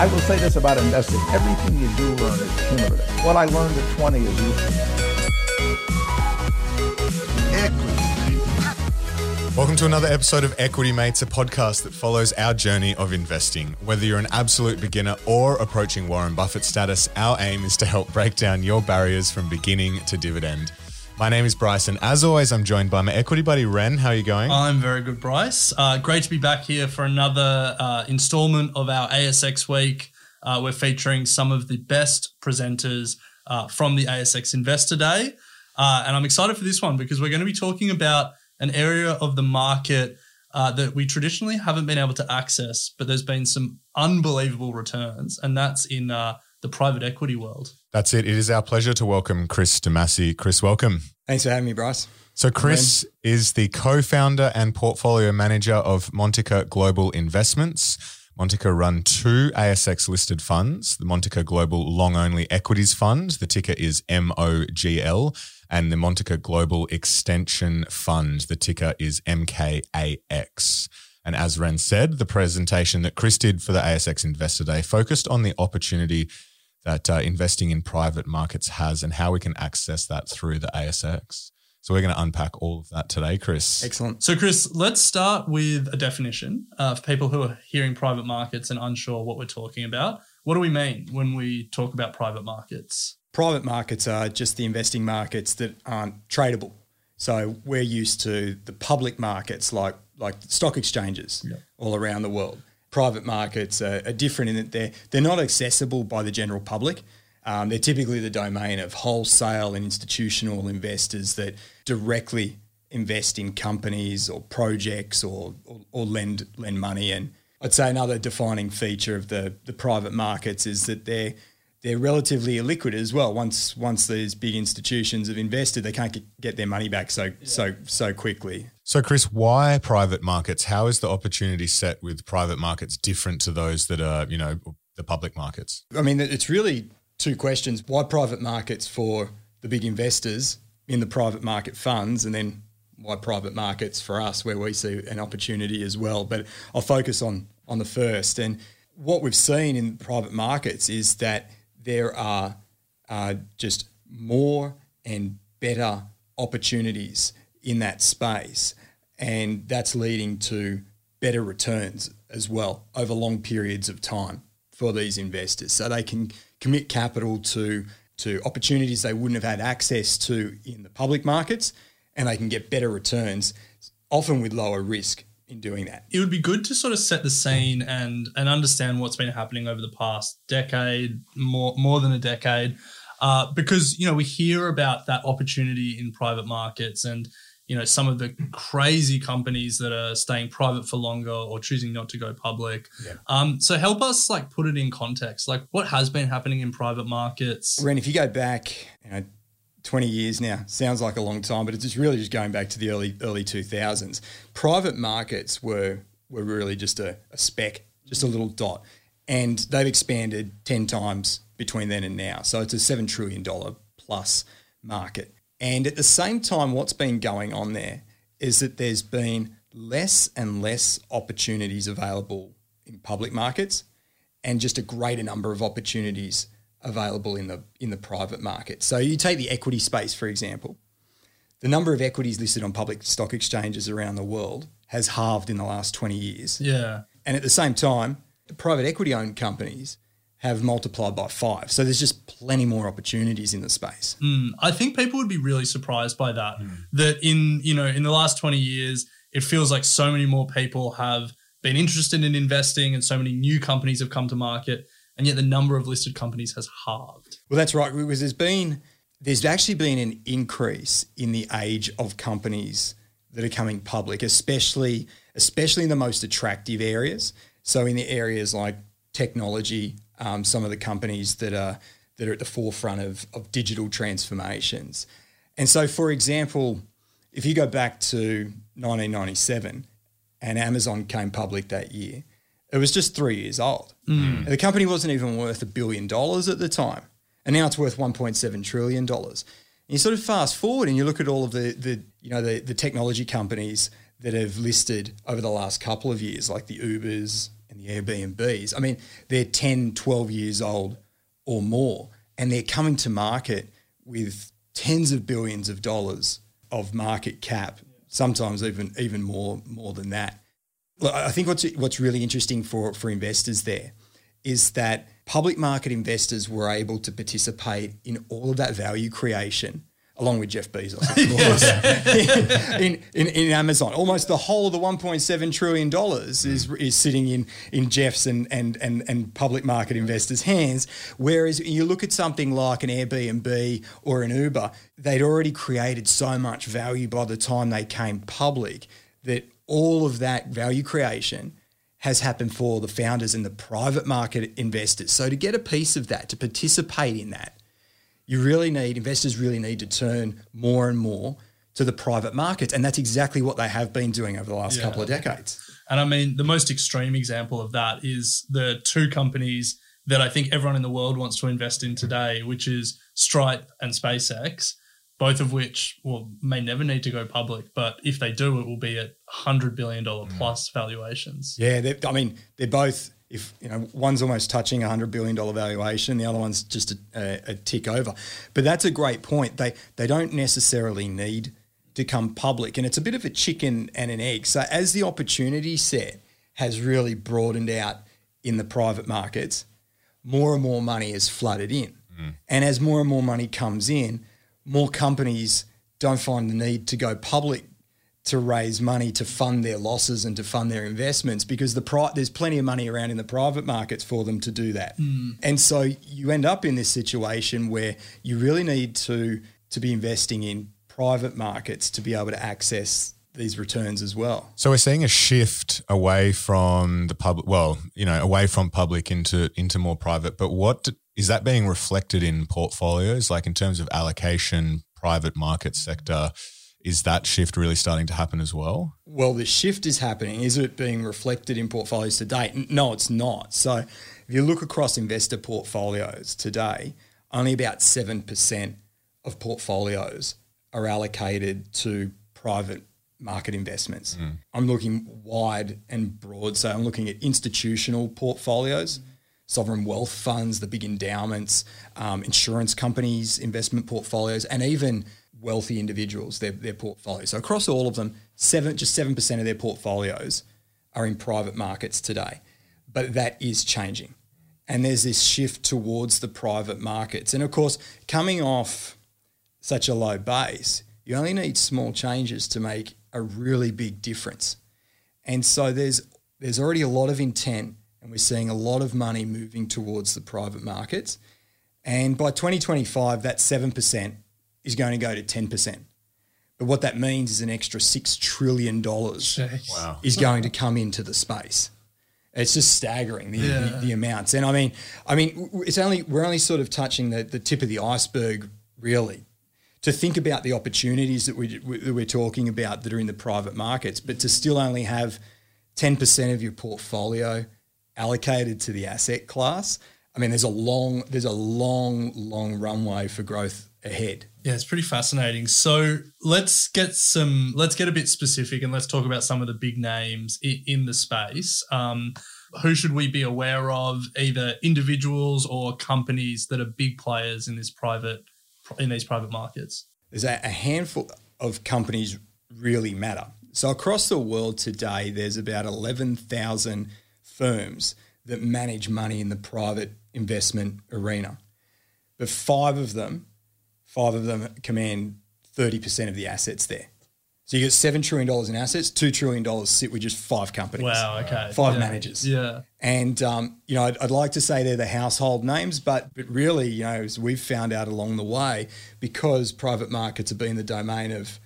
I will say this about investing. Everything you do learn is cumulative. What I learned at 20 is useful. Welcome to another episode of Equity Mates, a podcast that follows our journey of investing. Whether you're an absolute beginner or approaching Warren Buffett status, our aim is to help break down your barriers from beginning to dividend. My name is Bryce, and as always, I'm joined by my equity buddy Ren. How are you going? I'm very good, Bryce. Uh, great to be back here for another uh, installment of our ASX week. Uh, we're featuring some of the best presenters uh, from the ASX Investor Day. Uh, and I'm excited for this one because we're going to be talking about an area of the market uh, that we traditionally haven't been able to access, but there's been some unbelievable returns, and that's in the private equity world. That's it. It is our pleasure to welcome Chris Demasi. Chris, welcome. Thanks for having me, Bryce. So, Chris is the co founder and portfolio manager of Montaka Global Investments. Montaka run two ASX listed funds the Montaka Global Long Only Equities Fund, the ticker is MOGL, and the Montaka Global Extension Fund, the ticker is MKAX. And as Ren said, the presentation that Chris did for the ASX Investor Day focused on the opportunity that uh, investing in private markets has and how we can access that through the ASX. So we're going to unpack all of that today, Chris. Excellent. So, Chris, let's start with a definition uh, for people who are hearing private markets and unsure what we're talking about. What do we mean when we talk about private markets? Private markets are just the investing markets that aren't tradable. So we're used to the public markets like like stock exchanges all around the world. Private markets are, are different in that they're they're not accessible by the general public. Um, they're typically the domain of wholesale and institutional investors that directly invest in companies or projects or, or, or lend lend money. And I'd say another defining feature of the, the private markets is that they're they're relatively illiquid as well. Once once these big institutions have invested, they can't get, get their money back so so so quickly. So, Chris, why private markets? How is the opportunity set with private markets different to those that are, you know, the public markets? I mean, it's really two questions: why private markets for the big investors in the private market funds, and then why private markets for us, where we see an opportunity as well. But I'll focus on on the first. And what we've seen in private markets is that there are uh, just more and better opportunities in that space, and that's leading to better returns as well over long periods of time for these investors. So they can commit capital to to opportunities they wouldn't have had access to in the public markets, and they can get better returns, often with lower risk in doing that. It would be good to sort of set the scene and and understand what's been happening over the past decade, more more than a decade, uh, because you know we hear about that opportunity in private markets and you know some of the crazy companies that are staying private for longer or choosing not to go public. yeah. Um, so help us like put it in context, like what has been happening in private markets. Ren, if you go back, you know, 20 years now sounds like a long time, but it's just really just going back to the early early 2000s. Private markets were were really just a, a speck, just a little dot, and they've expanded 10 times between then and now. So it's a seven trillion dollar plus market. And at the same time, what's been going on there is that there's been less and less opportunities available in public markets and just a greater number of opportunities available in the in the private market. So you take the equity space for example. The number of equities listed on public stock exchanges around the world has halved in the last 20 years. Yeah. And at the same time, the private equity owned companies have multiplied by 5. So there's just plenty more opportunities in the space. Mm, I think people would be really surprised by that. That in you know in the last twenty years, it feels like so many more people have been interested in investing, and so many new companies have come to market, and yet the number of listed companies has halved. Well, that's right. Because there's been there's actually been an increase in the age of companies that are coming public, especially especially in the most attractive areas. So in the areas like technology, um, some of the companies that are that are at the forefront of, of digital transformations. And so, for example, if you go back to 1997 and Amazon came public that year, it was just three years old. Mm. And the company wasn't even worth a billion dollars at the time. And now it's worth 1.7 trillion dollars. And you sort of fast forward and you look at all of the, the you know, the, the technology companies that have listed over the last couple of years, like the Ubers and the Airbnbs. I mean, they're 10, 12 years old or more, and they're coming to market with tens of billions of dollars of market cap, sometimes even even more more than that. I think what's what's really interesting for for investors there is that public market investors were able to participate in all of that value creation along with Jeff Bezos, of course, in, in, in Amazon. Almost the whole of the $1.7 trillion mm. is, is sitting in, in Jeff's and, and, and, and public market investors' hands. Whereas you look at something like an Airbnb or an Uber, they'd already created so much value by the time they came public that all of that value creation has happened for the founders and the private market investors. So to get a piece of that, to participate in that, you really need investors really need to turn more and more to the private markets, and that's exactly what they have been doing over the last Yeah. couple of decades. And I mean, the most extreme example of that is the two companies that I think everyone in the world wants to invest in today, which is Stripe and SpaceX, both of which well, may never need to go public, but if they do, it will be at $100 billion mm. plus valuations. Yeah, I mean, they're both. If you know, one's almost touching a hundred billion dollar valuation, the other one's just a, a, a tick over. But that's a great point. They they don't necessarily need to come public, and it's a bit of a chicken and an egg. So as the opportunity set has really broadened out in the private markets, more and more money is flooded in, mm. and as more and more money comes in, more companies don't find the need to go public to raise money to fund their losses and to fund their investments because the pri- there's plenty of money around in the private markets for them to do that. Hmm. And so you end up in this situation where you really need to to be investing in private markets to be able to access these returns as well. So we're seeing a shift away from the public, well, you know, away from public into into more private. But what is that being reflected in portfolios, like in terms of allocation, private market sector? Is that shift really starting to happen as well? Well, the shift is happening. Is it being reflected in portfolios to date? No, it's not. So if you look across investor portfolios today, only about 7% of portfolios are allocated to private market investments. Mm. I'm looking wide and broad. So I'm looking at institutional portfolios, sovereign wealth funds, the big endowments, um, insurance companies, investment portfolios, and even wealthy individuals, their, their portfolios. So across all of them, seven, just 7% of their portfolios are in private markets today. But that is changing. And there's this shift towards the private markets. And of course, coming off such a low base, you only need small changes to make a really big difference. And so there's there's already a lot of intent and we're seeing a lot of money moving towards the private markets. And by 2025, that 7% is going to go to 10%. But what that means is an extra $6 trillion Jeez. is going to come into the space. It's just staggering the, Yeah. the, the amounts. And I mean, I mean, w- w- it's only we're only sort of touching the, the tip of the iceberg, really. To think about the opportunities that, we, we, that we're talking about that are in the private markets, but to still only have 10% of your portfolio allocated to the asset class, I mean, there's a long, there's a long, long runway for growth ahead. Yeah, it's pretty fascinating. So let's get some, let's get a bit specific and let's talk about some of the big names in, the space. Um, who should we be aware of, either individuals or companies that are big players in this private in these private markets? There's a, a handful of companies really matter. So across the world today, there's about 11,000 firms that manage money in the private investment arena. But five of them, five of them command 30% of the assets there. So you get $7 trillion in assets, $2 trillion sit with just five companies. Wow, okay. Five Yeah. managers. Yeah. And um, you know, I'd, I'd like to say they're the household names, but but really, you know, as we've found out along the way, because private markets have been the domain of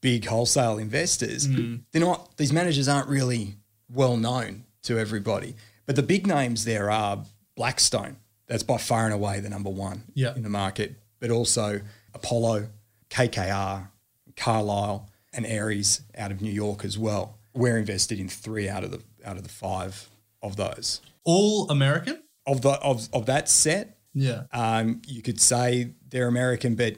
big wholesale investors, they're not. These managers aren't really well known to everybody. But the big names there are Blackstone. That's by far and away the number one Yeah. in the market. But also Apollo, KKR, Carlyle, and Ares out of New York as well. We're invested in three out of the out of the five of those. All American? Of the of, of that set, Yeah. um, you could say they're American, but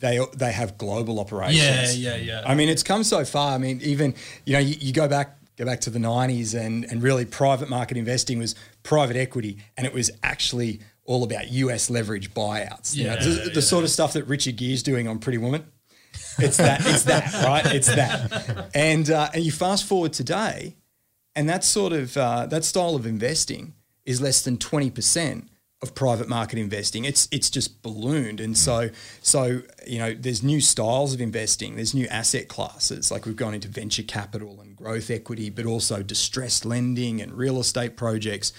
they they have global operations. Yeah, yeah, yeah. I mean, it's come so far. I mean, even you know, you, you go back go back to the '90s, and and really private market investing was private equity, and it was actually all about US leverage buyouts. You know, Yeah, the, the sort of stuff that Richard Gere's doing on Pretty Woman. It's that. It's that. Right. It's that. And uh, and you fast forward today, and that sort of uh, that style of investing is less than twenty percent of private market investing. It's it's just ballooned, and so so you know there's new styles of investing. There's new asset classes like we've gone into venture capital and growth equity, but also distressed lending and real estate projects.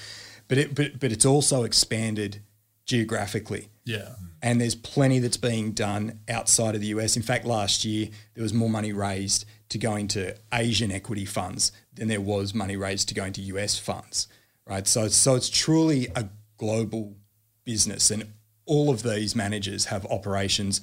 But it but but it's also expanded geographically. Yeah. And there's plenty that's being done outside of the US. In fact, last year there was more money raised to go into Asian equity funds than there was money raised to go into US funds. Right. So so it's truly a global business and all of these managers have operations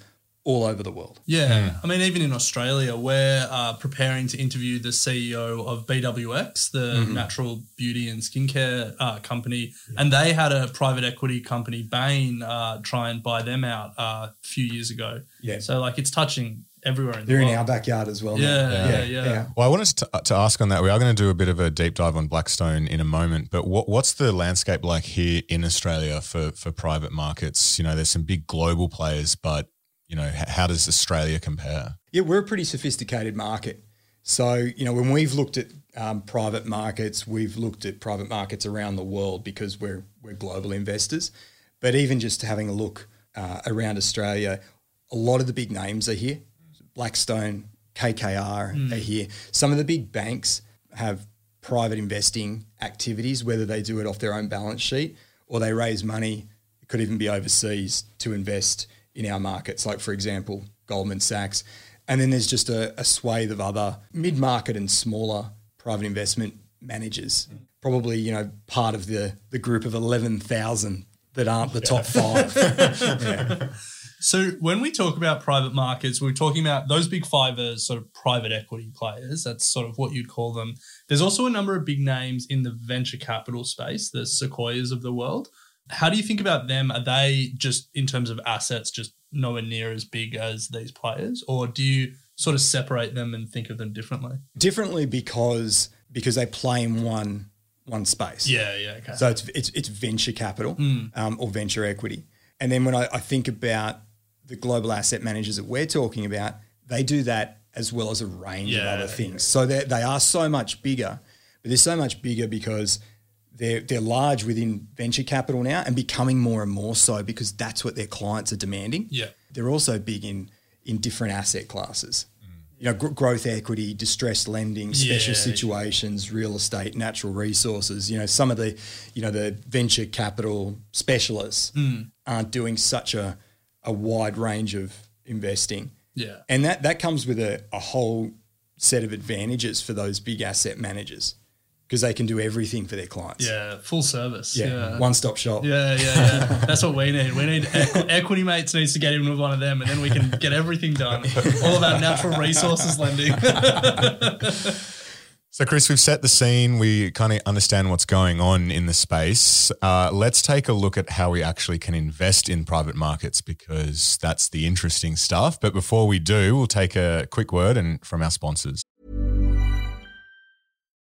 all over the world. Yeah. I mean, even in Australia, we're uh, preparing to interview the CEO of BWX, the Mm-hmm. natural beauty and skincare uh, company. And they had a private equity company, Bain, uh, try and buy them out uh, a few years ago. Yeah. So, like, it's touching everywhere in They're the in our backyard as well. now. Yeah, yeah, yeah. Well, I wanted to, to ask on that. We are going to do a bit of a deep dive on Blackstone in a moment, but what, what's the landscape like here in Australia for, for private markets? You know, there's some big global players, but, you know, how does Australia compare? Yeah, we're a pretty sophisticated market. So, you know, when we've looked at um, private markets, we've looked at private markets around the world because we're we're global investors. But even just having a look uh, around Australia, a lot of the big names are here. Blackstone, KKR are here. Some of the big banks have private investing activities, whether they do it off their own balance sheet or they raise money. It could even be overseas to invest in our markets, like for example, Goldman Sachs. And then there's just a, a swathe of other mid-market and smaller private investment managers, mm. probably you know part of the the group of eleven thousand that aren't the top five. yeah. So when we talk about private markets, we're talking about those big five as sort of private equity players. That's sort of what you'd call them. There's also a number of big names in the venture capital space, the Sequoias of the world. How do you think about them? Are they just in terms of assets, just nowhere near as big as these players, or do you sort of separate them and think of them differently? differently because because they play in one one space. Yeah, yeah, okay. So it's it's, it's venture capital um, or venture equity. And then when I, I think about the global asset managers that we're talking about, they do that as well as a range Yeah, of other things. So they they are so much bigger, but they're so much bigger because they're they're large within venture capital now and becoming more and more so because that's what their clients are demanding. Yeah. They're also big in in different asset classes. Mm. You know, gr- growth equity, distressed lending, special Yeah. situations, real estate, natural resources. You know, some of the, you know, the venture capital specialists hmm. aren't doing such a, a wide range of investing. Yeah. And that, that comes with a, a whole set of advantages for those big asset managers because they can do everything for their clients. Yeah, full service. Yeah. Yeah. One stop shop. Yeah, yeah, yeah. That's what we need. We need equ- equity mates needs to get in with one of them, and then we can get everything done. All about natural resources lending. So, Chris, we've set the scene. We kind of understand what's going on in the space. Uh, let's take a look at how we actually can invest in private markets because that's the interesting stuff. But before we do, we'll take a quick word and from our sponsors.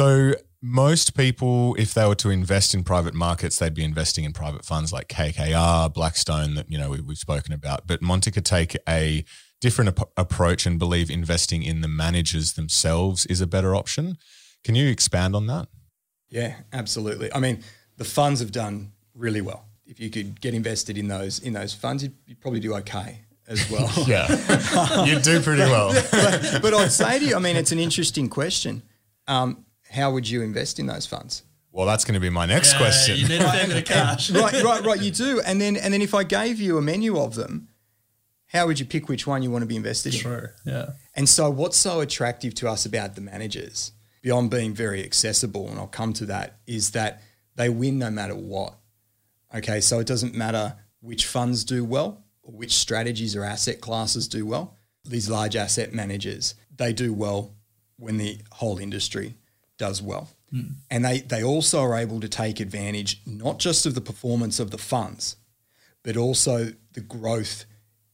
So most people, if they were to invest in private markets, they'd be investing in private funds like KKR, Blackstone, that you know we, we've spoken about. But Montaka take a different ap- approach and believe investing in the managers themselves is a better option. Can you expand on that? Yeah, absolutely. I mean, the funds have done really well. If you could get invested in those in those funds, you'd, you'd probably do okay as well. Yeah, you do pretty well. but, but I'd say to you, I mean, it's an interesting question. Um, how would you invest in those funds? Well, that's going to be my next Yeah, question. You need a fair bit of cash. right, right, right. You do, and then and then if I gave you a menu of them, how would you pick which one you want to be invested in? True. Yeah. And so, what's so attractive to us about the managers, beyond being very accessible, and I'll come to that, is that they win no matter what. Okay, so it doesn't matter which funds do well or which strategies or asset classes do well. These large asset managers, they do well when the whole industry does well. Hmm. And they, they also are able to take advantage not just of the performance of the funds, but also the growth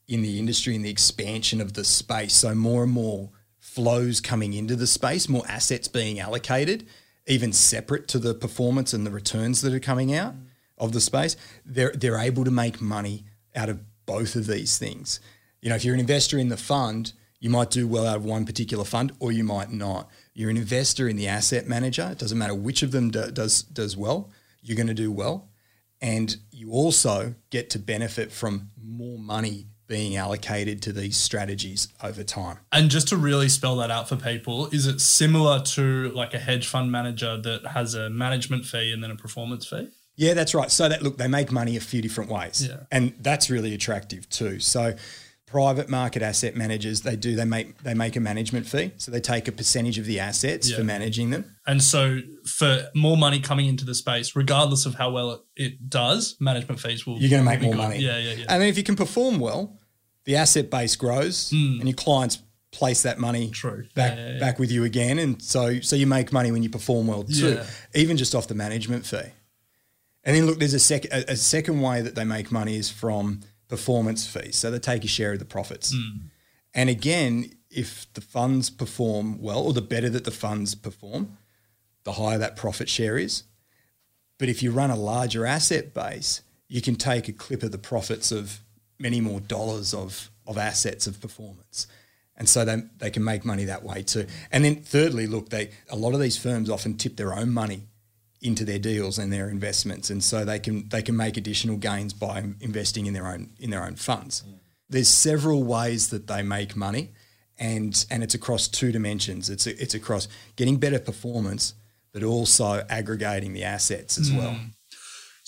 in the industry and the expansion of the space. So more and more flows coming into the space, more assets being allocated, even separate to the performance and the returns that are coming out hmm. of the space. They're they're able to make money out of both of these things. You know, if you're an investor in the fund, you might do well out of one particular fund, or you might not. You're an investor in the asset manager. It doesn't matter which of them do, does does well. You're going to do well, and you also get to benefit from more money being allocated to these strategies over time. And just to really spell that out for people, is it similar to like a hedge fund manager that has a management fee and then a performance fee? Yeah, that's right. So that look, they make money a few different ways, Yeah. and that's really attractive too. So private market asset managers, they do they make they make a management fee, so they take a percentage of the assets Yeah. for managing them. And so for more money coming into the space, regardless of how well it, does, management fees will You're going to make more good. money. Yeah, yeah, yeah. And then if you can perform well, the asset base grows, Hmm. and your clients place that money back Yeah, yeah, back with you again, and so so you make money when you perform well too, even just off the management fee. And then look, there's a second a, a second way that they make money is from performance fees. So they take a share of the profits. Hmm. And again, if the funds perform well, or the better that the funds perform, the higher that profit share is. But if you run a larger asset base, you can take a clip of the profits of many more dollars of, of assets of performance. And so they, they can make money that way too. And then thirdly, look, they a lot of these firms often tip their own money into their deals and their investments. And so they can they can make additional gains by investing in their own in their own funds. There's several ways that they make money and and it's across two dimensions. It's it's across getting better performance, but also aggregating the assets as well.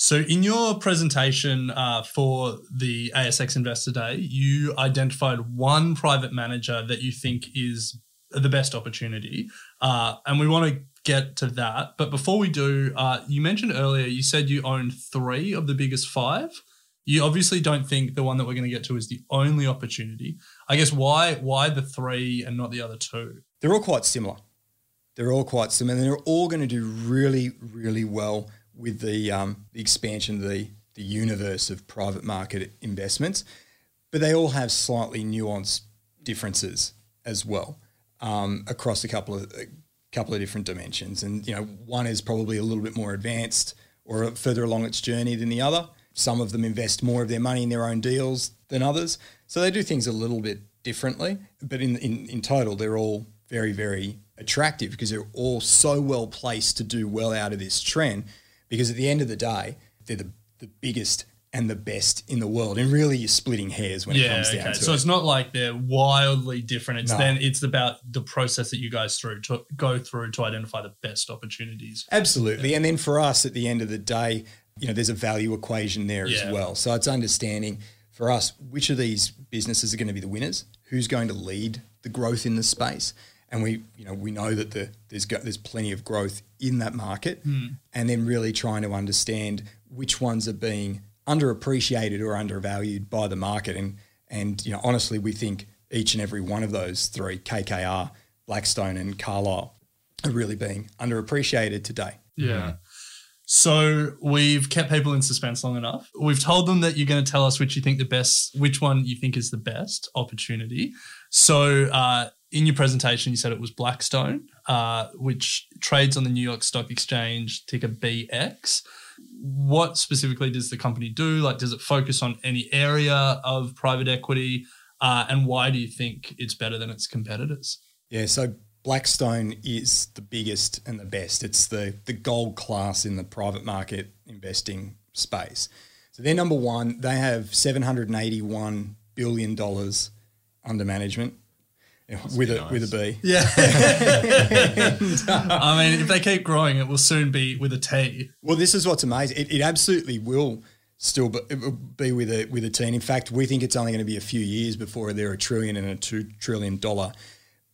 So, in your presentation uh, for the ASX Investor Day, you identified one private manager that you think is the best opportunity, uh, and we want to get to that. But before we do, uh, you mentioned earlier you said you own three of the biggest five. You obviously don't think the one that we're going to get to is the only opportunity. I guess why why the three and not the other two? They're all quite similar. They're all quite similar. They're all going to do really, really well with the, um, the expansion of the, the universe of private market investments. But they all have slightly nuanced differences as well um, across a couple of a couple of different dimensions. And you know, one is probably a little bit more advanced or further along its journey than the other. Some of them invest more of their money in their own deals than others, so they do things a little bit differently, but in, in, in total, they're all very, very attractive because they're all so well placed to do well out of this trend. Because at the end of the day, they're the, the biggest and the best in the world. And really, you're splitting hairs when it yeah, comes down okay. to So it. it's not like they're wildly different. It's No. then it's about the process that you guys through to go through to identify the best opportunities. Absolutely. And then for us, at the end of the day, you know, there's a value equation there Yeah. as well. So it's understanding for us which of these businesses are going to be the winners, who's going to lead the growth in the space, and we, you know, we know that the, there's go, there's plenty of growth in that market, Hmm. and then really trying to understand which ones are being underappreciated or undervalued by the market, and and you know, honestly, we think each and every one of those three, KKR, Blackstone, and Carlyle, are really being underappreciated today. Yeah. So we've kept people in suspense long enough. We've told them that you're going to tell us which you think the best, which one you think is the best opportunity. So uh, in your presentation, you said it was Blackstone, uh, which trades on the New York Stock Exchange, ticker BX. What specifically does the company do? Like, does it focus on any area of private equity? Uh, and why do you think it's better than its competitors? Yeah, so Blackstone is the biggest and the best. It's the the gold class in the private market investing space. So they're number one. They have seven hundred and eighty one billion dollars under management. With a with a B. Yeah. I mean, if they keep growing, it will soon be with a T. Well, this is what's amazing. It, it absolutely will still be, it will be with a with a team. In fact, we think it's only going to be a few years before they're a trillion and a two trillion dollar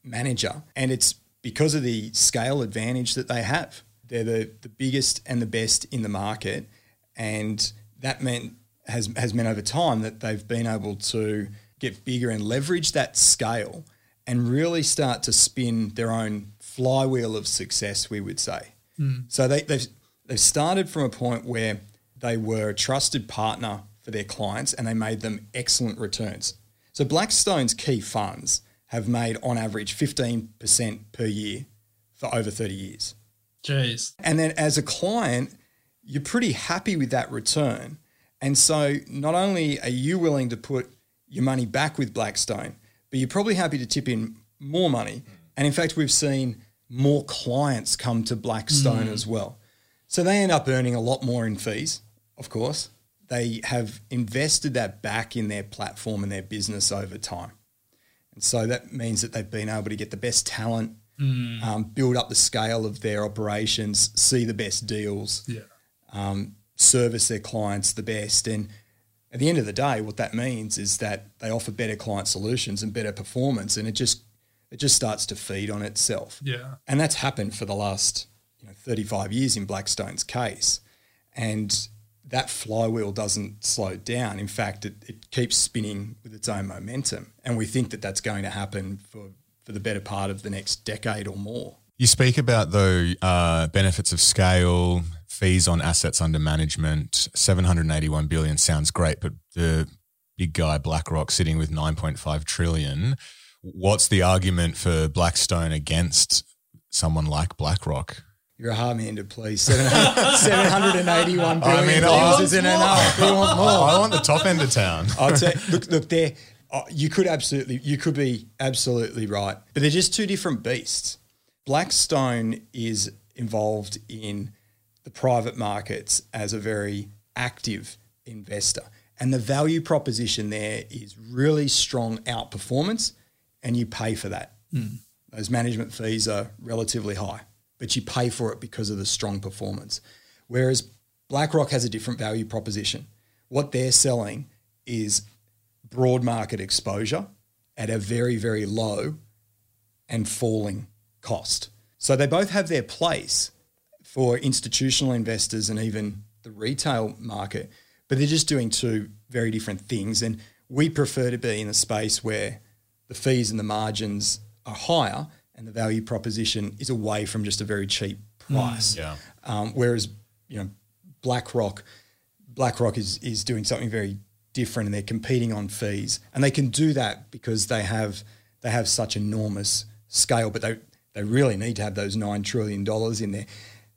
manager, and it's because of the scale advantage that they have. They're the, the biggest and the best in the market, and that meant has has meant over time that they've been able to get bigger and leverage that scale and really start to spin their own flywheel of success. We would say. Hmm. So they, they've they've started from a point where they were a trusted partner for their clients and they made them excellent returns. So Blackstone's key funds have made on average 15% per year for over 30 years. Jeez. And then as a client, you're pretty happy with that return. And so not only are you willing to put your money back with Blackstone, but you're probably happy to tip in more money. And in fact, we've seen more clients come to Blackstone Mm. as well. So they end up earning a lot more in fees, of course. They have invested that back in their platform and their business over time. And so that means that they've been able to get the best talent, Mm. um, build up the scale of their operations, see the best deals, Yeah. um, service their clients the best. And at the end of the day, what that means is that they offer better client solutions and better performance, and it just it just starts to feed on itself. Yeah. And that's happened for the last you know, 35 years in Blackstone's case. And that flywheel doesn't slow down. In fact, it, it keeps spinning with its own momentum. And we think that that's going to happen for, for the better part of the next decade or more. You speak about the uh, benefits of scale, fees on assets under management. Seven hundred eighty-one billion sounds great, but the big guy BlackRock sitting with nine point five trillion. What's the argument for Blackstone against someone like BlackRock? You're a hard man to please. 781 billion I mean, I- isn't enough. We want more. I want the top end of town. I'd say, look, look, there. Uh, you could absolutely, you could be absolutely right, but they're just two different beasts. Blackstone is involved in the private markets as a very active investor, and the value proposition there is really strong outperformance, and you pay for that. Hmm. Those management fees are relatively high, but you pay for it because of the strong performance. Whereas BlackRock has a different value proposition. What they're selling is broad market exposure at a very, very low and falling cost. So they both have their place for institutional investors and even the retail market, but they're just doing two very different things. And we prefer to be in a space where the fees and the margins are higher and the value proposition is away from just a very cheap price. Yeah. Um, whereas, you know, BlackRock, BlackRock is is doing something very different, and they're competing on fees, and they can do that because they have they have such enormous scale, but they they really need to have those nine trillion dollars in there.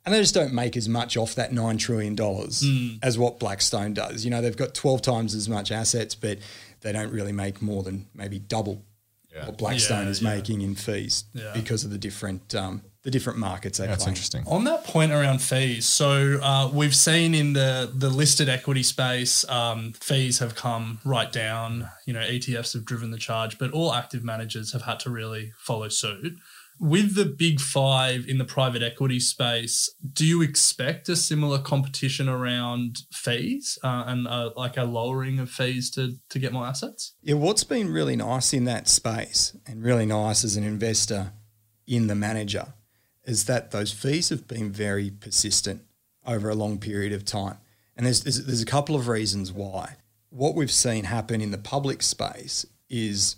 And they just don't make as much off that nine trillion dollars Mm. as what Blackstone does. You know, they've got twelve times as much assets, but they don't really make more than maybe double what Blackstone Yeah, is yeah. making in fees Yeah. because of the different um, the different markets they That's play. interesting. On that point around fees, so uh, we've seen in the the listed equity space, um, fees have come right down. You know, ETFs have driven the charge, but all active managers have had to really follow suit. With the big five in the private equity space, do you expect a similar competition around fees uh, and uh, like a lowering of fees to to get more assets? Yeah, what's been really nice in that space and really nice as an investor in the manager is that those fees have been very persistent over a long period of time. And there's, there's, there's a couple of reasons why. What we've seen happen in the public space is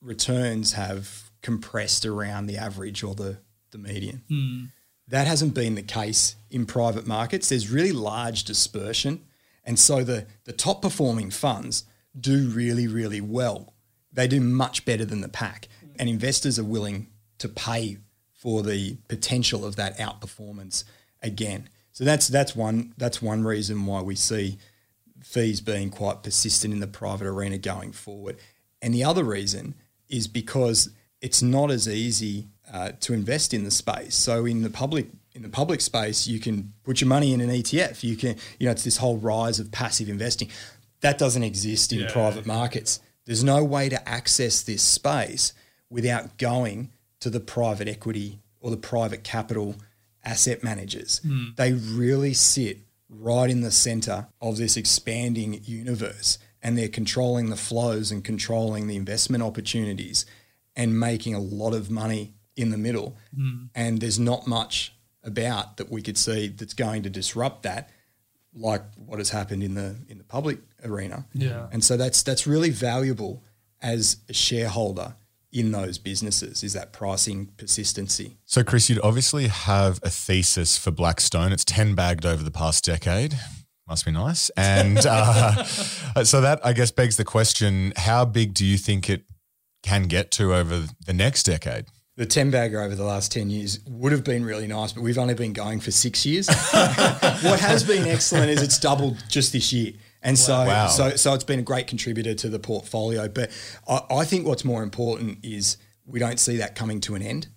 returns have compressed around the average or the, the median. Hmm. That hasn't been the case in private markets. There's really large dispersion. And so the, the top performing funds do really, really well. They do much better than the pack. And investors are willing to pay for the potential of that outperformance again. So that's that's one that's one reason why we see fees being quite persistent in the private arena going forward. And the other reason is because it's not as easy uh, to invest in the space. So in the public in the public space, you can put your money in an ETF. You can you know it's this whole rise of passive investing that doesn't exist in Yeah. private markets. There's no way to access this space without going to the private equity or the private capital asset managers. They really sit right in the center of this expanding universe and they're controlling the flows and controlling the investment opportunities and making a lot of money in the middle. And there's not much about that we could see that's going to disrupt that like what has happened in the in the public arena. Yeah. And so that's that's really valuable as a shareholder in those businesses is that pricing persistency. So, Chris, you'd obviously have a thesis for Blackstone. It's 10 bagged over the past decade. Must be nice. And uh, so that, I guess, begs the question how big do you think it can get to over the next decade? The 10 bagger over the last 10 years would have been really nice, but we've only been going for six years. what has been excellent is it's doubled just this year. And so, Wow. so, so it's been a great contributor to the portfolio. But I, I think what's more important is we don't see that coming to an end.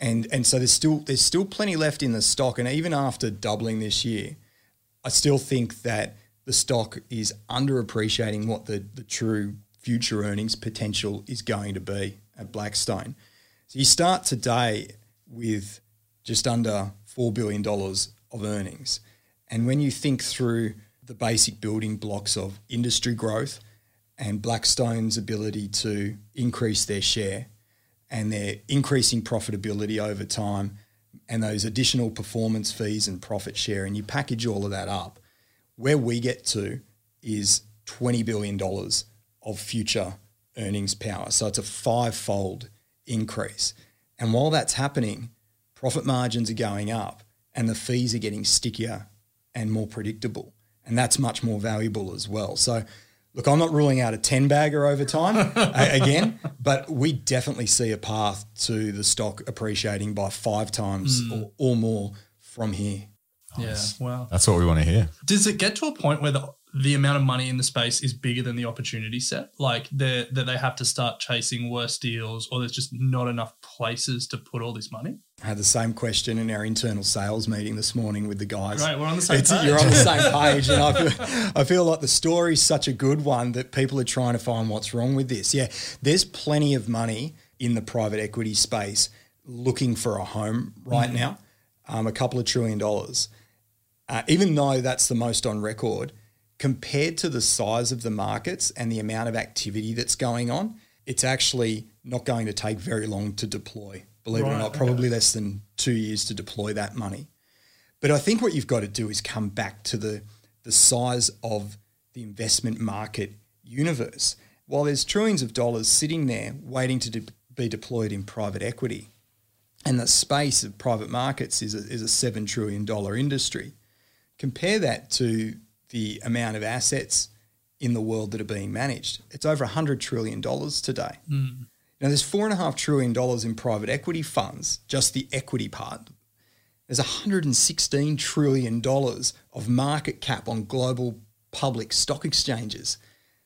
And, and so there's still, there's still plenty left in the stock. And even after doubling this year, I still think that the stock is underappreciating what the, the true future earnings potential is going to be at Blackstone. So you start today with just under $4 billion of earnings. And when you think through the basic building blocks of industry growth and Blackstone's ability to increase their share and their increasing profitability over time and those additional performance fees and profit share, and you package all of that up, where we get to is $20 billion of future earnings power. So it's a five fold increase. And while that's happening, profit margins are going up and the fees are getting stickier and more predictable. And that's much more valuable as well. So, look, I'm not ruling out a 10 bagger over time again, but we definitely see a path to the stock appreciating by five times hmm. or, or more from here. Yeah. Wow. That's what we want to hear. Does it get to a point where the, the amount of money in the space is bigger than the opportunity set? Like that that they have to start chasing worse deals, or there's just not enough places to put all this money? I had the same question in our internal sales meeting this morning with the guys. Right, we're on the same It's- page. You're on the same page, and I feel, I feel like the story's such a good one that people are trying to find what's wrong with this. Yeah, there's plenty of money in the private equity space looking for a home right now, um, a couple of trillion dollars. Uh, even though that's the most on record, compared to the size of the markets and the amount of activity that's going on, it's actually not going to take very long to deploy. Believe it or Right, not, okay. probably less than two years to deploy that money. But I think what you've got to do is come back to the, the size of the investment market universe. While there's trillions of dollars sitting there waiting to de- be deployed in private equity, and the space of private markets is a, is a $7 trillion industry, compare that to the amount of assets in the world that are being managed. It's over $100 trillion today. Hmm. Now, there's $4.5 trillion in private equity funds, just the equity part. There's $116 trillion of market cap on global public stock exchanges.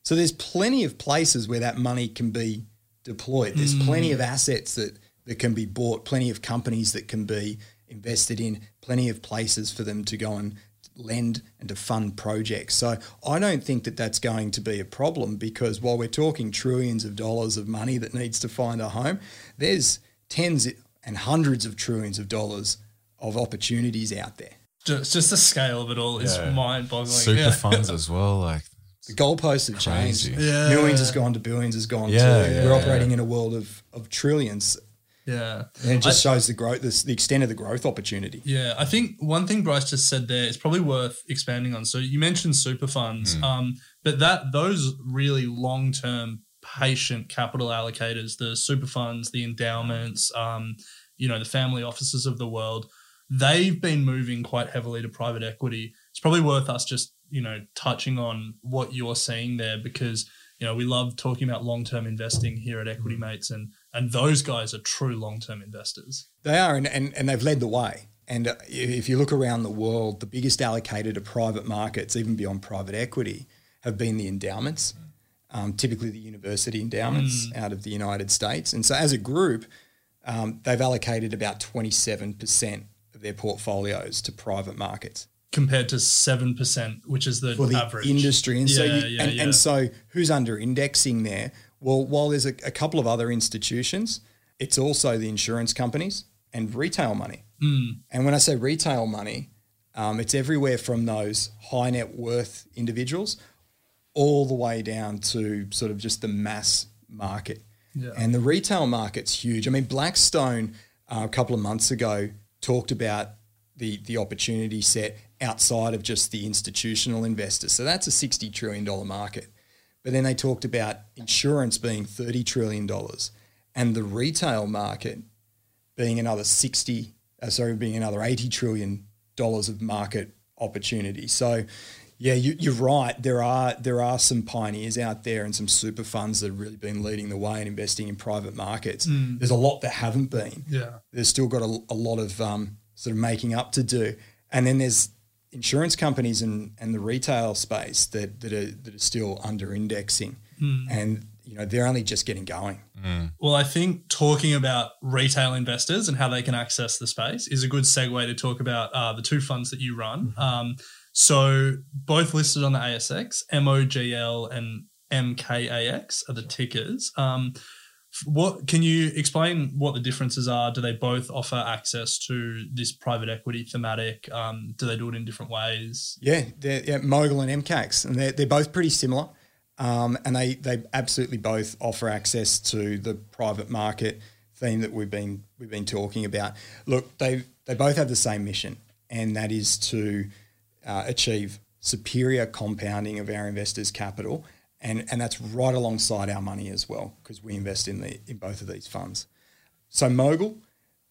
So there's plenty of places where that money can be deployed. There's hmm. plenty of assets that, that can be bought, plenty of companies that can be invested in, plenty of places for them to go and lend and to fund projects. So I don't think that that's going to be a problem because while we're talking trillions of dollars of money that needs to find a home, there's tens and hundreds of trillions of dollars of opportunities out there. Just, just the scale of it all is Yeah. mind boggling. Super yeah. funds as well. Like The goalposts have changed. Crazy. Yeah. Millions has gone to billions has gone Yeah, to. yeah, we're yeah. operating in a world of, of trillions. Yeah. And it just I- shows the growth, the, the extent of the growth opportunity. Yeah, I think one thing Bryce just said there is probably worth expanding on. So you mentioned super funds, Hmm. um, but that those really long term patient capital allocators, the super funds, the endowments, um, you know, the family offices of the world, they've been moving quite heavily to private equity. It's probably worth us just you know touching on what you're seeing there because you know we love talking about long term investing here at Equity Mates, and and those guys are true long term investors. They are, and, and, and they've led the way. And uh, if you look around the world, the biggest allocator to private markets, even beyond private equity, have been the endowments, um, typically the university endowments out of the United States. And so as a group, um, they've allocated about 27% of their portfolios to private markets. compared to seven percent, which is the, for the average industry. And so, Yeah, you, yeah, and, yeah. and so, who's under indexing there? Well, while there's a, a couple of other institutions, it's also the insurance companies and retail money. Mm. And when I say retail money, um, it's everywhere from those high net worth individuals all the way down to sort of just the mass market. Yeah. And the retail market's huge. I mean, Blackstone uh, a couple of months ago talked about the the opportunity set outside of just the institutional investors. So that's a sixty trillion dollar market. But then they talked about insurance being thirty trillion dollars, and the retail market being another sixty. Uh, sorry, being another eighty trillion dollars of market opportunity. So. Yeah, you, you're right. There are there are some pioneers out there and some super funds that have really been leading the way and investing in private markets. Mm. There's a lot that haven't been Yeah. there's still got a, a lot of um, sort of making up to do. And then there's insurance companies and, and the retail space that, that, are, that are still under indexing. Mm. And, you know, they're only just getting going. Well, I think talking about retail investors and how they can access the space is a good segue to talk about uh, the two funds that you run. Mm-hmm. Um, so both listed on the ASX, MOGL and MKAX are the tickers. Um, f- what can you explain what the differences are? Do they both offer access to this private equity thematic? Um, do they do it in different ways? Yeah, yeah Mogul and MKAX. And they're, they're both pretty similar. Um, and they, they absolutely both offer access to the private market theme that we've been we've been talking about. Look, they they both have the same mission, and that is to uh, achieve superior compounding of our investors' capital, and and that's right alongside our money as well because we invest in the in both of these funds. So Mogul,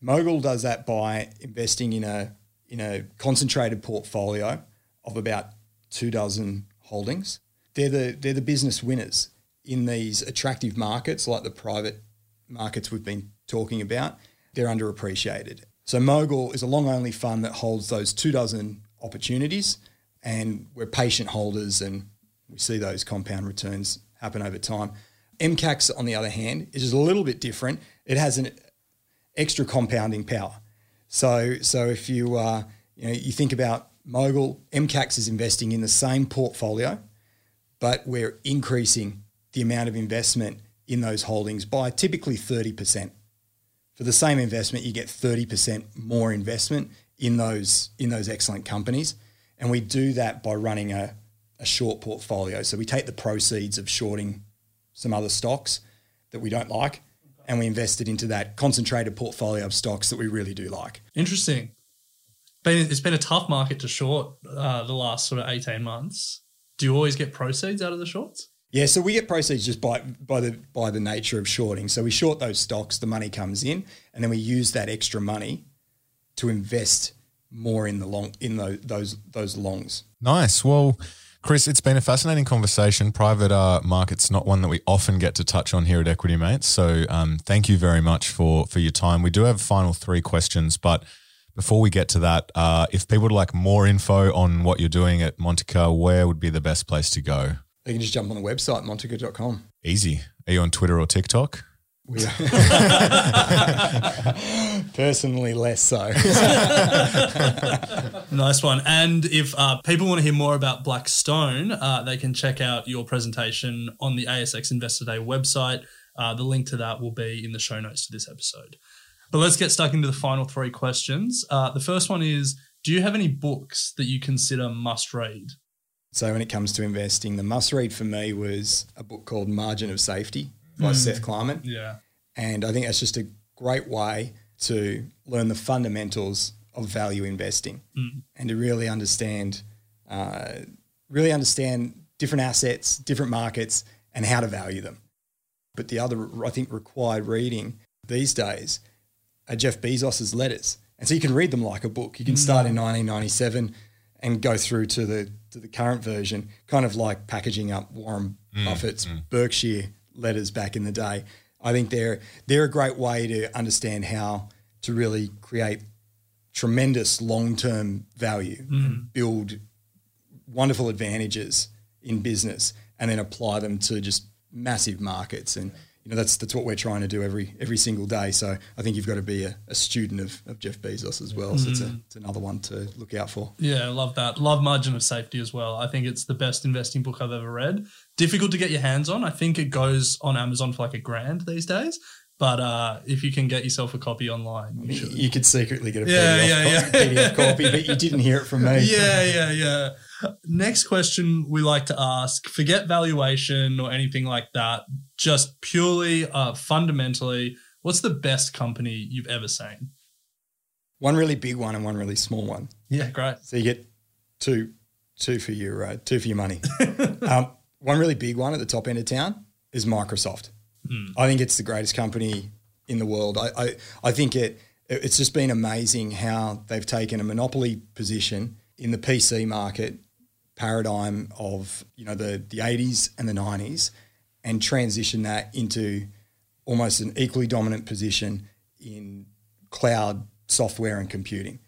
Mogul does that by investing in a in a concentrated portfolio of about two dozen holdings. They're the they're the business winners in these attractive markets like the private markets we've been talking about. They're underappreciated. So Mogul is a long only fund that holds those two dozen opportunities, and we're patient holders, and we see those compound returns happen over time. MKAX, on the other hand, is a little bit different. It has an extra compounding power. So, so if you uh, you know you think about Mogul, MKAX is investing in the same portfolio, but we're increasing the amount of investment in those holdings by typically thirty percent. For the same investment, you get thirty percent more investment in those in those excellent companies, and we do that by running a, a short portfolio. So we take the proceeds of shorting some other stocks that we don't like, and we invest it into that concentrated portfolio of stocks that we really do like. Interesting. Been, it's been a tough market to short uh, the last sort of 18 months. Do you always get proceeds out of the shorts? Yeah, so we get proceeds just by by the by the nature of shorting. So we short those stocks, the money comes in, and then we use that extra money to invest more in the long in those those those longs. Nice. Well, Chris, it's been a fascinating conversation. Private uh, markets not one that we often get to touch on here at Equity Mates. So um, thank you very much for for your time. We do have final three questions, but before we get to that, uh, if people would like more info on what you're doing at Montaka, where would be the best place to go? They can just jump on the website, montaka.com. Easy. Are you on Twitter or TikTok? We Personally, less so. Nice one. And if uh, people want to hear more about Blackstone, uh, they can check out your presentation on the ASX Investor Day website. Uh, the link to that will be in the show notes to this episode. But let's get stuck into the final three questions. Uh, the first one is Do you have any books that you consider must read? So when it comes to investing, the must read for me was a book called Margin of Safety by Mm. Seth Klarman. Yeah. And I think that's just a great way to learn the fundamentals of value investing Mm. and to really understand, uh, really understand different assets, different markets, and how to value them. But the other, I think, required reading these days are Jeff Bezos's letters, and so you can read them like a book. You can start in 1997 and go through to the to the current version, kind of like packaging up Warren Mm, Buffett's mm. Berkshire letters back in the day. I think they're they're a great way to understand how to really create tremendous long term value, Mm. build wonderful advantages in business, and then apply them to just massive markets. And you know that's that's what we're trying to do every every single day. So I think you've got to be a, a student of, of Jeff Bezos as well. So it's, a, Mm. it's another one to look out for. Yeah, I love that. Love Margin of Safety as well. I think it's the best investing book I've ever read. Difficult to get your hands on. I think it goes on Amazon for like a grand these days. But uh, if you can get yourself a copy online, you should. You could secretly get a Yeah, PDF, yeah, yeah. PDF copy, but you didn't hear it from me. Yeah, yeah, yeah. Next question we like to ask forget valuation or anything like that. Just purely, uh, fundamentally, what's the best company you've ever seen? One really big one and one really small one. Yeah, great. So you get two, two for your uh, two for your money. um, one really big one at the top end of town is Microsoft. Hmm. I think it's the greatest company in the world. I, I, I think it it's just been amazing how they've taken a monopoly position in the PC market paradigm of you know the the 80s and the 90s and transition that into almost an equally dominant position in cloud software and computing.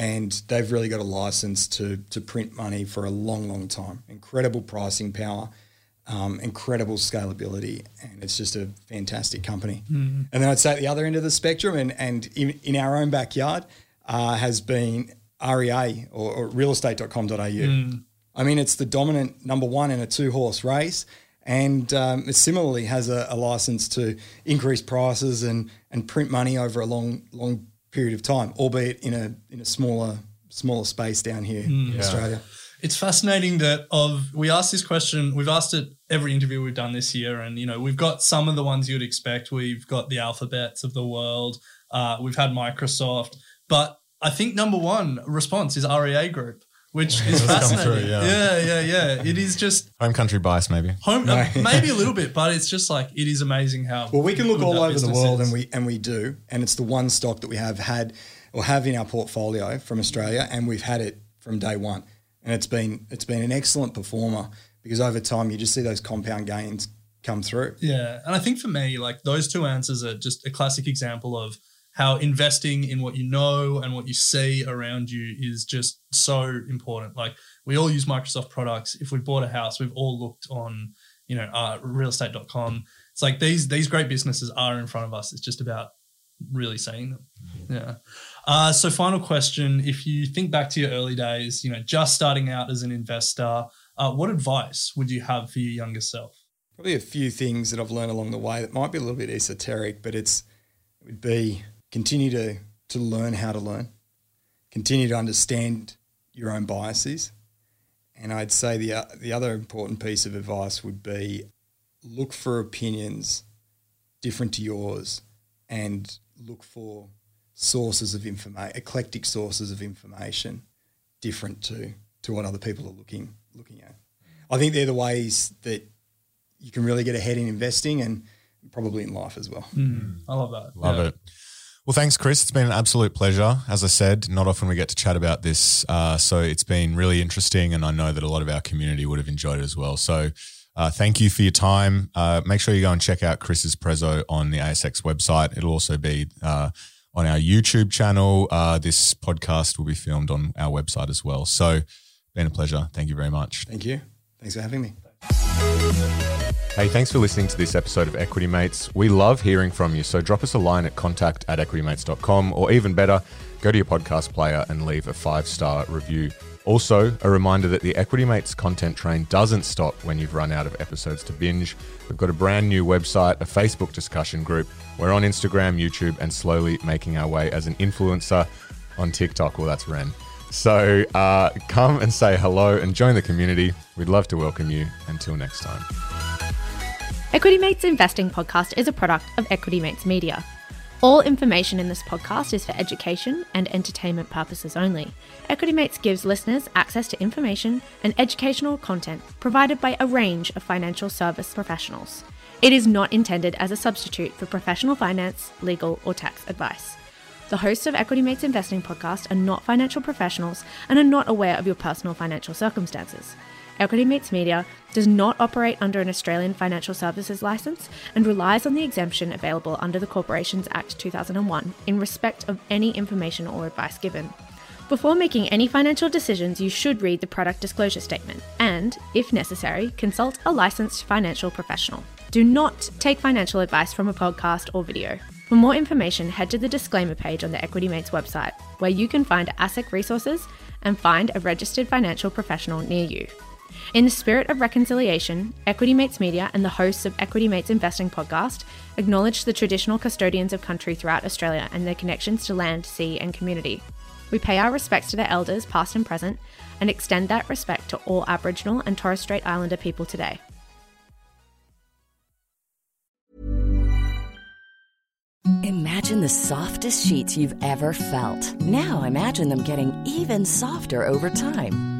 And they've really got a license to to print money for a long, long time. Incredible pricing power, um, incredible scalability, and it's just a fantastic company. Mhm. And then I'd say at the other end of the spectrum, and and in, in our own backyard, uh, has been REA or, or realestate.com.au. Mm. I mean, it's the dominant number one in a two horse race. And um, it similarly has a, a license to increase prices and, and print money over a long long period of time, albeit in a in a smaller smaller space down here Mm. in Yeah. Australia. It's fascinating that of we asked this question. We've asked it every interview we've done this year, and you know we've got some of the ones you'd expect. We've got the alphabets of the world. Uh, we've had Microsoft, but I think number one response is REA Group, which is fascinating. through, yeah. yeah, yeah, yeah. It is just Home country bias, maybe. home, uh, maybe a little bit, but it's just like it is amazing how. Well, we can look all over the world, is. and we and we do, and it's the one stock that we have had or have in our portfolio from Australia, and we've had it from day one, and it's been it's been an excellent performer because over time you just see those compound gains come through. Yeah. And I think for me, like those two answers are just a classic example of how investing in what you know and what you see around you is just so important. Like we all use Microsoft products. If we bought a house, we've all looked on, you know, uh, realestate.com. It's like these these great businesses are in front of us. It's just about really seeing them. Yeah. Uh, so final question, if you think back to your early days, you know, just starting out as an investor, uh, what advice would you have for your younger self? Probably a few things that I've learned along the way that might be a little bit esoteric, but it's it would be continue to to learn how to learn, continue to understand your own biases, and I'd say the o- the other important piece of advice would be look for opinions different to yours, and look for sources of information, eclectic sources of information, different to to what other people are looking looking at. I think they're the ways that you can really get ahead in investing and probably in life as well. Mm, I love that. Love Yeah. it. Well, thanks, Chris. It's been an absolute pleasure. As I said, not often we get to chat about this. Uh, so it's been really interesting, and I know that a lot of our community would have enjoyed it as well. So uh, thank you for your time. Uh, make sure you go and check out Chris's Prezzo on the ASX website. It'll also be uh, on our YouTube channel. Uh, this podcast will be filmed on our website as well. So, been a pleasure. Thank you very much. Thank you. Thanks for having me. Hey, thanks for listening to this episode of Equity Mates. We love hearing from you, so drop us a line at contact at equitymates.com, or even better, go to your podcast player and leave a five star review. Also, a reminder that the Equity Mates content train doesn't stop when you've run out of episodes to binge. We've got a brand new website, a Facebook discussion group. We're on Instagram, YouTube, and slowly making our way as an influencer on TikTok. Well, that's Ren. So uh, come and say hello and join the community. We'd love to welcome you. Until next time. Equity Mates Investing Podcast is a product of Equity Mates Media. All information in this podcast is for education and entertainment purposes only. Equity Mates gives listeners access to information and educational content provided by a range of financial service professionals. It is not intended as a substitute for professional finance, legal, or tax advice. The hosts of Equity Mates Investing Podcast are not financial professionals and are not aware of your personal financial circumstances. Equity Mates Media does not operate under an Australian Financial Services Licence and relies on the exemption available under the Corporations Act 2001 in respect of any information or advice given. Before making any financial decisions, you should read the product disclosure statement and, if necessary, consult a licensed financial professional. Do not take financial advice from a podcast or video. For more information, head to the disclaimer page on the Equity Mates website, where you can find ASIC resources and find a registered financial professional near you. In the spirit of reconciliation, Equity Mates Media and the hosts of Equity Mates Investing podcast acknowledge the traditional custodians of country throughout Australia and their connections to land, sea, and community. We pay our respects to their elders, past and present, and extend that respect to all Aboriginal and Torres Strait Islander people today. Imagine the softest sheets you've ever felt. Now imagine them getting even softer over time.